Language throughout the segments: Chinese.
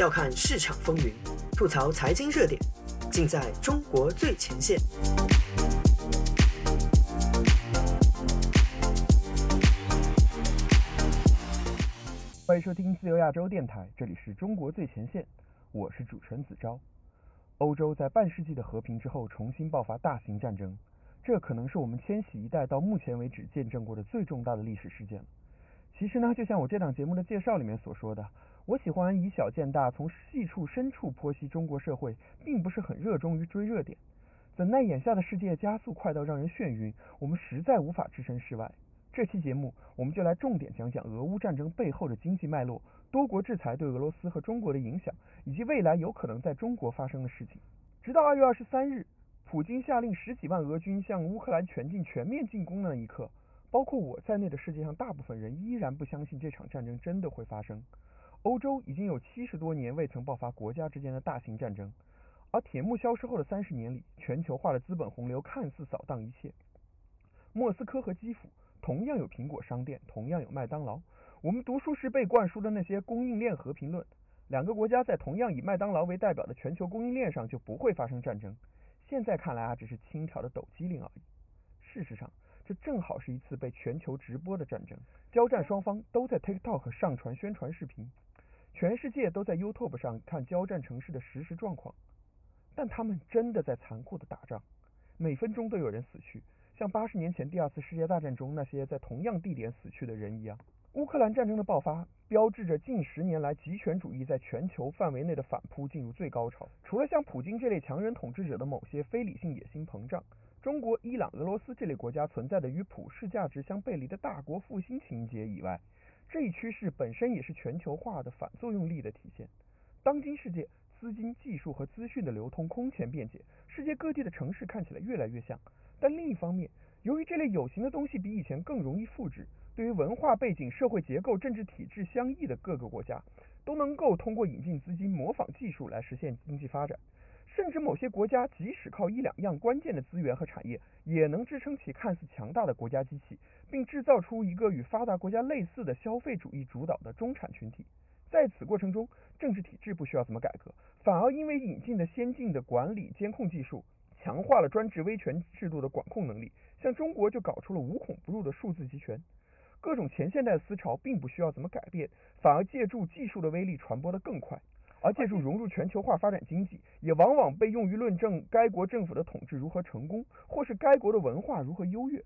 笑看市场风云，吐槽财经热点，尽在中国最前线。欢迎收听自由亚洲电台，这里是中国最前线，我是主持人子昭。欧洲在半世纪的和平之后，重新爆发大型战争，这可能是我们千禧一代到目前为止见证过的最重大的历史事件了。其实呢，就像我这档节目的介绍里面所说的，我喜欢以小见大，从细处深处剖析中国社会，并不是很热衷于追热点。怎奈眼下的世界加速快到让人眩晕，我们实在无法置身事外。这期节目，我们就来重点讲讲俄乌战争背后的经济脉络、多国制裁对俄罗斯和中国的影响，以及未来有可能在中国发生的事情。直到二月二十三日，普京下令十几万俄军向乌克兰全境全面进攻的那一刻，包括我在内的世界上大部分人依然不相信这场战争真的会发生。欧洲已经有七十多年未曾爆发国家之间的大型战争，而铁幕消失后的三十年里，全球化的资本洪流看似扫荡一切。莫斯科和基辅。同样有苹果商店，同样有麦当劳。我们读书时被灌输的那些供应链和平论，两个国家在同样以麦当劳为代表的全球供应链上就不会发生战争。现在看来啊，只是轻佻的抖机灵而已。事实上，这正好是一次被全球直播的战争。交战双方都在 TikTok 上传宣传视频，全世界都在 YouTube 上看交战城市的实时状况。但他们真的在残酷的打仗，每分钟都有人死去。像八十年前第二次世界大战中那些在同样地点死去的人一样，乌克兰战争的爆发标志着近十年来极权主义在全球范围内的反扑进入最高潮。除了像普京这类强人统治者的某些非理性野心膨胀，中国、伊朗、俄罗斯这类国家存在的与普世价值相背离的大国复兴情节以外，这一趋势本身也是全球化的反作用力的体现。当今世界，资金、技术和资讯的流通空前便捷，世界各地的城市看起来越来越像。但另一方面，由于这类有形的东西比以前更容易复制，对于文化背景、社会结构、政治体制相异的各个国家，都能够通过引进资金、模仿技术来实现经济发展。甚至某些国家即使靠一两样关键的资源和产业，也能支撑起看似强大的国家机器，并制造出一个与发达国家类似的消费主义主导的中产群体。在此过程中，政治体制不需要怎么改革，反而因为引进的先进的管理监控技术。强化了专制威权制度的管控能力，像中国就搞出了无孔不入的数字集权。各种前现代思潮并不需要怎么改变，反而借助技术的威力传播得更快。而借助融入全球化发展经济，也往往被用于论证该国政府的统治如何成功，或是该国的文化如何优越。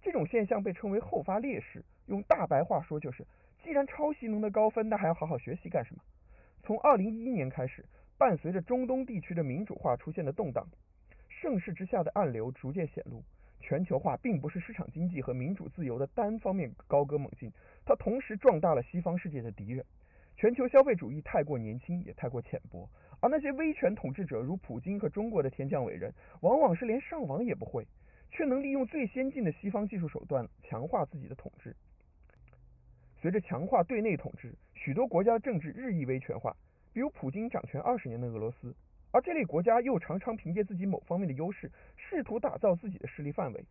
这种现象被称为后发劣势。用大白话说就是，既然抄袭能得高分，那还要好好学习干什么？从二零一一年开始，伴随着中东地区的民主化出现的动荡。盛世之下的暗流逐渐显露，全球化并不是市场经济和民主自由的单方面高歌猛进，它同时壮大了西方世界的敌人。全球消费主义太过年轻，也太过浅薄，而那些威权统治者如普京和中国的天降伟人，往往是连上网也不会，却能利用最先进的西方技术手段强化自己的统治。随着强化对内统治，许多国家的政治日益威权化，比如普京掌权二十年的俄罗斯。而这类国家又常常凭借自己某方面的优势，试图打造自己的势力范围，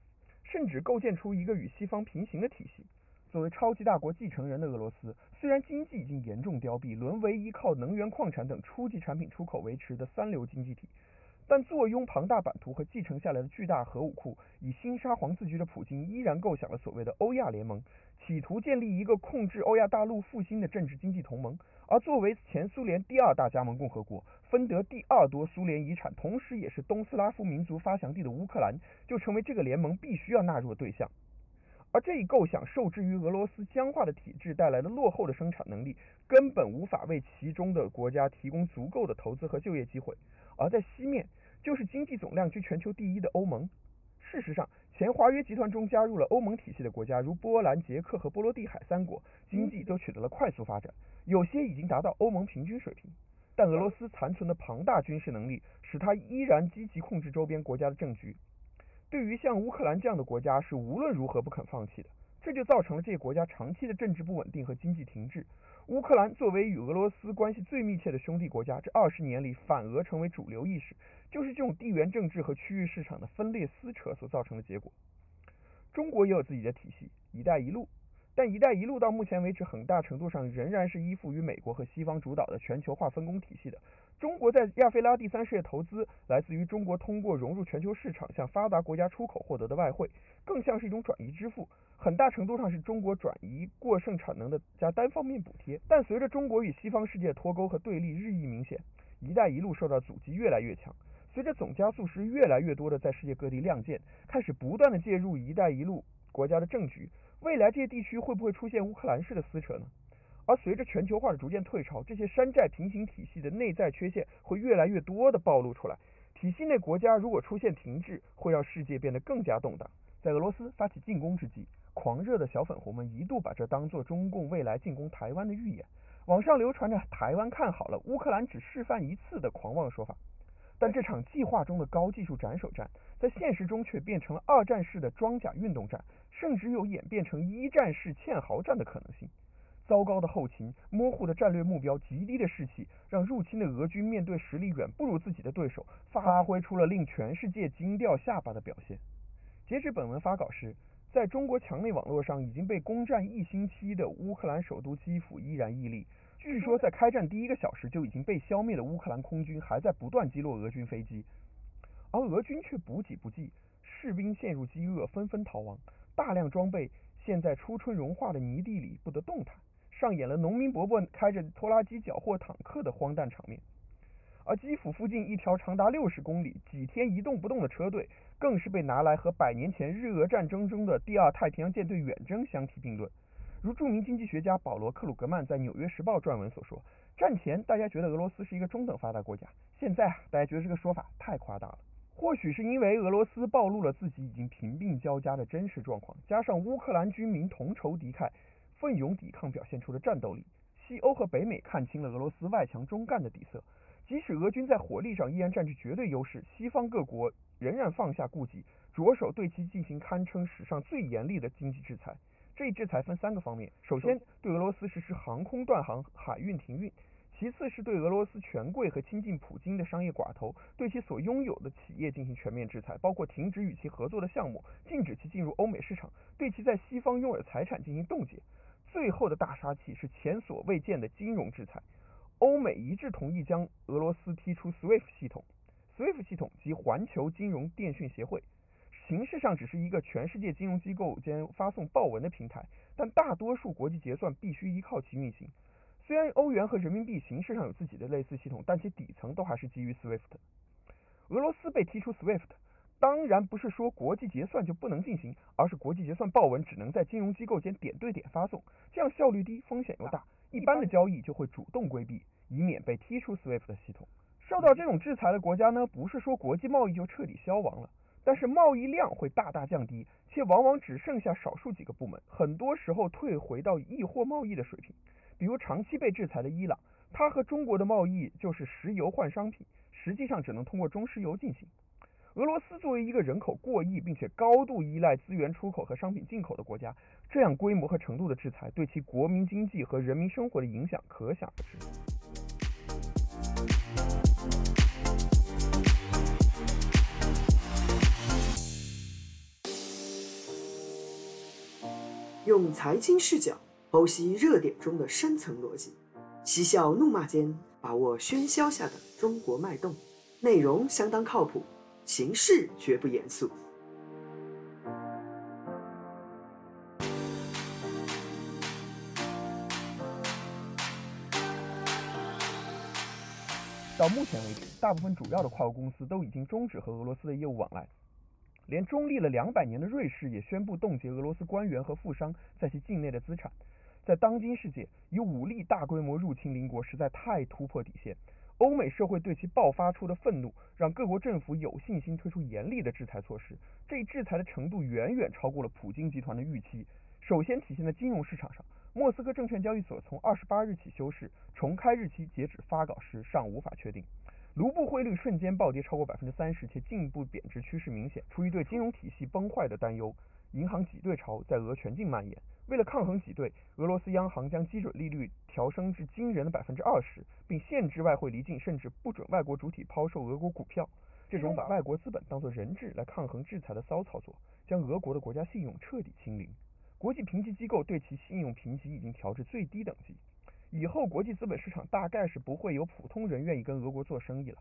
甚至构建出一个与西方平行的体系。作为超级大国继承人的俄罗斯，虽然经济已经严重凋敝，沦为依靠能源、矿产等初级产品出口维持的三流经济体。但坐拥庞大版图和继承下来的巨大核武库，以新沙皇自居的普京依然构想了所谓的欧亚联盟，企图建立一个控制欧亚大陆复兴的政治经济同盟。而作为前苏联第二大加盟共和国，分得第二多苏联遗产，同时也是东斯拉夫民族发祥地的乌克兰，就成为这个联盟必须要纳入的对象。而这一构想受制于俄罗斯僵化的体制带来的落后的生产能力，根本无法为其中的国家提供足够的投资和就业机会。而在西面，就是经济总量居全球第一的欧盟。事实上，前华约集团中加入了欧盟体系的国家，如波兰、捷克和波罗的海三国，经济都取得了快速发展，有些已经达到欧盟平均水平。但俄罗斯残存的庞大军事能力，使它依然积极控制周边国家的政局。对于像乌克兰这样的国家，是无论如何不肯放弃的。这就造成了这些国家长期的政治不稳定和经济停滞。乌克兰作为与俄罗斯关系最密切的兄弟国家，这二十年里反俄成为主流意识，就是这种地缘政治和区域市场的分裂撕扯所造成的结果。中国也有自己的体系，“一带一路”，但“一带一路”到目前为止，很大程度上仍然是依附于美国和西方主导的全球化分工体系的。中国在亚非拉第三世界投资，来自于中国通过融入全球市场向发达国家出口获得的外汇，更像是一种转移支付，很大程度上是中国转移过剩产能的加单方面补贴。但随着中国与西方世界脱钩和对立日益明显，“一带一路”受到阻击越来越强。随着总加速师越来越多的在世界各地亮剑，开始不断的介入“一带一路”国家的政局。未来这些地区会不会出现乌克兰式的撕扯呢？而随着全球化的逐渐退潮，这些山寨平行体系的内在缺陷会越来越多的暴露出来。体系内国家如果出现停滞，会让世界变得更加动荡。在俄罗斯发起进攻之际，狂热的小粉红们一度把这当作中共未来进攻台湾的预演。网上流传着台湾看好了，乌克兰只示范一次的狂妄说法。但这场计划中的高技术斩首战，在现实中却变成了二战式的装甲运动战，甚至有演变成一战式堑壕战的可能性。糟糕的后勤、模糊的战略目标、极低的士气，让入侵的俄军面对实力远不如自己的对手，发挥出了令全世界惊掉下巴的表现。截止本文发稿时，在中国墙内网络上已经被攻占一星期的乌克兰首都基辅依然屹立。据说，在开战第一个小时就已经被消灭的乌克兰空军还在不断击落俄军飞机，而俄军却补给不济，士兵陷入饥饿，纷纷逃亡，大量装备陷在初春融化的泥地里不得动弹，上演了农民伯伯开着拖拉机缴获坦克的荒诞场面。而基辅附近一条长达六十公里、几天一动不动的车队，更是被拿来和百年前日俄战争中的第二太平洋舰队远征相提并论。如著名经济学家保罗·克鲁格曼在《纽约时报》撰文所说，战前大家觉得俄罗斯是一个中等发达国家，现在啊大家觉得这个说法太夸大了。或许是因为俄罗斯暴露了自己已经贫病交加的真实状况，加上乌克兰军民同仇敌忾、奋勇抵抗表现出的战斗力，西欧和北美看清了俄罗斯外强中干的底色。即使俄军在火力上依然占据绝对优势，西方各国仍然放下顾忌，着手对其进行堪称史上最严厉的经济制裁。这一制裁分三个方面：首先，对俄罗斯实施航空断航、海运停运；其次是对俄罗斯权贵和亲近普京的商业寡头，对其所拥有的企业进行全面制裁，包括停止与其合作的项目，禁止其进入欧美市场，对其在西方拥有的财产进行冻结；最后的大杀器是前所未见的金融制裁。欧美一致同意将俄罗斯踢出 SWIFT 系统，SWIFT 系统即环球金融电讯协会。形式上只是一个全世界金融机构间发送报文的平台，但大多数国际结算必须依靠其运行。虽然欧元和人民币形式上有自己的类似系统，但其底层都还是基于 SWIFT。俄罗斯被踢出 SWIFT，当然不是说国际结算就不能进行，而是国际结算报文只能在金融机构间点对点发送，这样效率低，风险又大，一般的交易就会主动规避，以免被踢出 SWIFT 系统。受到这种制裁的国家呢，不是说国际贸易就彻底消亡了。但是贸易量会大大降低，且往往只剩下少数几个部门，很多时候退回到易货贸易的水平。比如长期被制裁的伊朗，它和中国的贸易就是石油换商品，实际上只能通过中石油进行。俄罗斯作为一个人口过亿并且高度依赖资源出口和商品进口的国家，这样规模和程度的制裁，对其国民经济和人民生活的影响可想而知。用财经视角剖析热点中的深层逻辑，嬉笑怒骂间把握喧嚣下的中国脉动。内容相当靠谱，形式绝不严肃。到目前为止，大部分主要的跨国公司都已经终止和俄罗斯的业务往来。连中立了两百年的瑞士也宣布冻结俄罗斯官员和富商在其境内的资产。在当今世界，以武力大规模入侵邻国实在太突破底线。欧美社会对其爆发出的愤怒，让各国政府有信心推出严厉的制裁措施。这一制裁的程度远远超过了普京集团的预期。首先体现在金融市场上，莫斯科证券交易所从二十八日起休市，重开日期截止发稿时尚无法确定。卢布汇率瞬间暴跌超过百分之三十，且进一步贬值趋势明显。出于对金融体系崩坏的担忧，银行挤兑潮在俄全境蔓延。为了抗衡挤兑，俄罗斯央行将基准利率调升至惊人的百分之二十，并限制外汇离境，甚至不准外国主体抛售俄国股票。这种把外国资本当作人质来抗衡制裁的骚操作，将俄国的国家信用彻底清零。国际评级机构对其信用评级已经调至最低等级。以后国际资本市场大概是不会有普通人愿意跟俄国做生意了。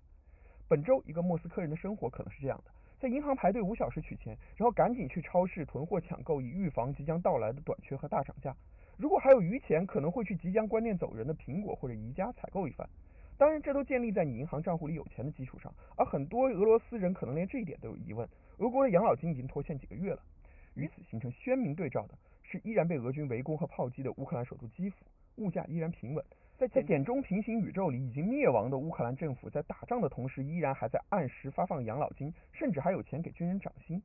本周一个莫斯科人的生活可能是这样的：在银行排队五小时取钱，然后赶紧去超市囤货抢购，以预防即将到来的短缺和大涨价。如果还有余钱，可能会去即将关店走人的苹果或者宜家采购一番。当然，这都建立在你银行账户里有钱的基础上。而很多俄罗斯人可能连这一点都有疑问。俄国的养老金已经拖欠几个月了。与此形成鲜明对照的是，依然被俄军围攻和炮击的乌克兰首都基辅。物价依然平稳，在在点中平行宇宙里，已经灭亡的乌克兰政府在打仗的同时，依然还在按时发放养老金，甚至还有钱给军人涨薪。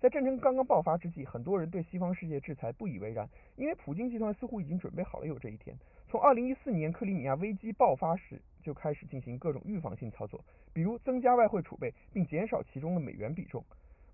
在战争刚刚爆发之际，很多人对西方世界制裁不以为然，因为普京集团似乎已经准备好了有这一天。从2014年克里米亚危机爆发时就开始进行各种预防性操作，比如增加外汇储备并减少其中的美元比重。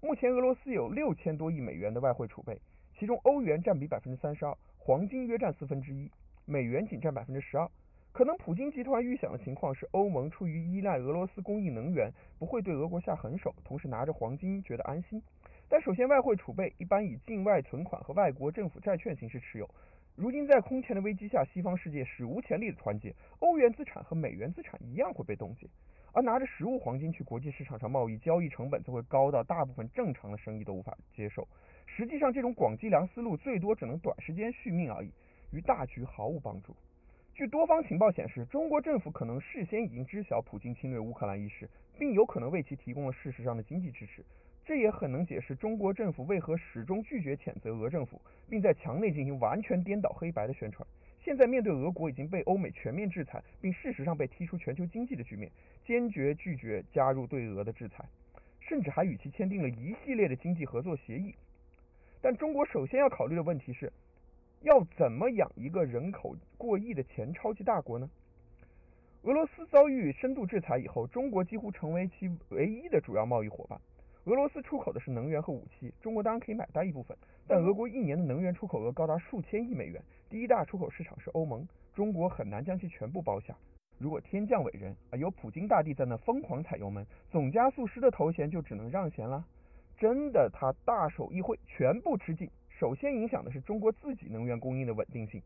目前俄罗斯有六千多亿美元的外汇储备，其中欧元占比百分之三十二。黄金约占四分之一，美元仅占百分之十二。可能普京集团预想的情况是，欧盟出于依赖俄罗斯供应能源，不会对俄国下狠手，同时拿着黄金觉得安心。但首先，外汇储备一般以境外存款和外国政府债券形式持有。如今在空前的危机下，西方世界史无前例的团结，欧元资产和美元资产一样会被冻结。而拿着实物黄金去国际市场上贸易，交易成本则会高到大部分正常的生意都无法接受。实际上，这种广积粮思路最多只能短时间续命而已，与大局毫无帮助。据多方情报显示，中国政府可能事先已经知晓普京侵略乌克兰一事，并有可能为其提供了事实上的经济支持。这也很能解释中国政府为何始终拒绝谴责俄政府，并在墙内进行完全颠倒黑白的宣传。现在面对俄国已经被欧美全面制裁，并事实上被踢出全球经济的局面，坚决拒绝加入对俄的制裁，甚至还与其签订了一系列的经济合作协议。但中国首先要考虑的问题是，要怎么养一个人口过亿的前超级大国呢？俄罗斯遭遇深度制裁以后，中国几乎成为其唯一的主要贸易伙伴。俄罗斯出口的是能源和武器，中国当然可以买单一部分，但俄国一年的能源出口额高达数千亿美元，第一大出口市场是欧盟，中国很难将其全部包下。如果天降伟人啊，有普京大帝在那疯狂踩油门，总加速师的头衔就只能让贤了。真的，他大手一挥，全部吃尽。首先影响的是中国自己能源供应的稳定性，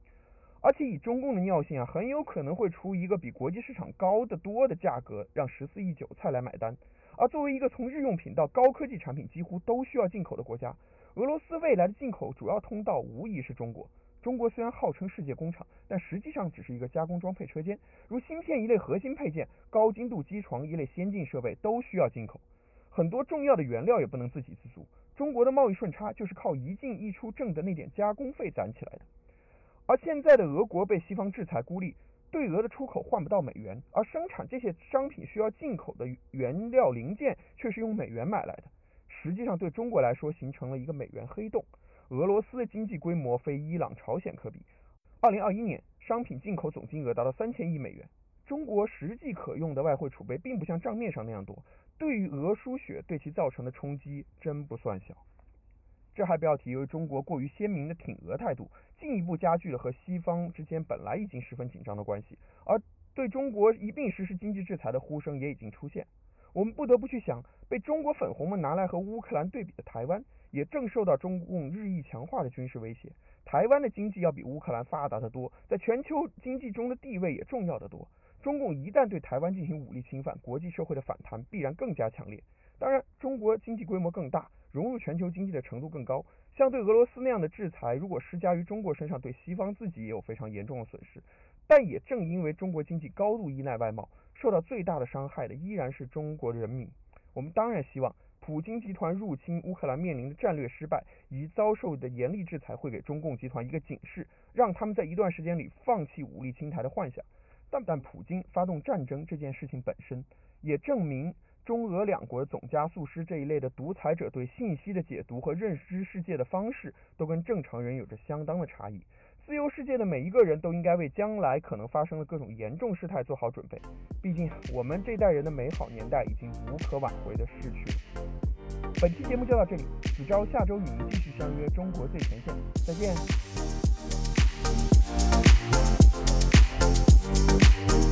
而且以中共的尿性啊，很有可能会出一个比国际市场高得多的价格，让十四亿韭菜来买单。而作为一个从日用品到高科技产品几乎都需要进口的国家，俄罗斯未来的进口主要通道无疑是中国。中国虽然号称世界工厂，但实际上只是一个加工装配车间，如芯片一类核心配件、高精度机床一类先进设备都需要进口，很多重要的原料也不能自给自足。中国的贸易顺差就是靠一进一出挣的那点加工费攒起来的。而现在的俄国被西方制裁孤立。对俄的出口换不到美元，而生产这些商品需要进口的原料零件却是用美元买来的。实际上，对中国来说形成了一个美元黑洞。俄罗斯的经济规模非伊朗、朝鲜可比。二零二一年，商品进口总金额达到三千亿美元。中国实际可用的外汇储备并不像账面上那样多，对于俄输血对其造成的冲击真不算小。这还不要提，由于中国过于鲜明的挺俄态度，进一步加剧了和西方之间本来已经十分紧张的关系。而对中国一并实施经济制裁的呼声也已经出现。我们不得不去想，被中国粉红们拿来和乌克兰对比的台湾，也正受到中共日益强化的军事威胁。台湾的经济要比乌克兰发达得多，在全球经济中的地位也重要得多。中共一旦对台湾进行武力侵犯，国际社会的反弹必然更加强烈。当然，中国经济规模更大。融入全球经济的程度更高，像对俄罗斯那样的制裁，如果施加于中国身上，对西方自己也有非常严重的损失。但也正因为中国经济高度依赖外贸，受到最大的伤害的依然是中国人民。我们当然希望普京集团入侵乌克兰面临的战略失败，以及遭受的严厉制裁，会给中共集团一个警示，让他们在一段时间里放弃武力侵台的幻想。但但普京发动战争这件事情本身，也证明。中俄两国总加速师这一类的独裁者对信息的解读和认知世界的方式，都跟正常人有着相当的差异。自由世界的每一个人都应该为将来可能发生的各种严重事态做好准备。毕竟，我们这代人的美好年代已经无可挽回的逝去了。本期节目就到这里，子昭下周与您继续相约中国最前线，再见。Bye.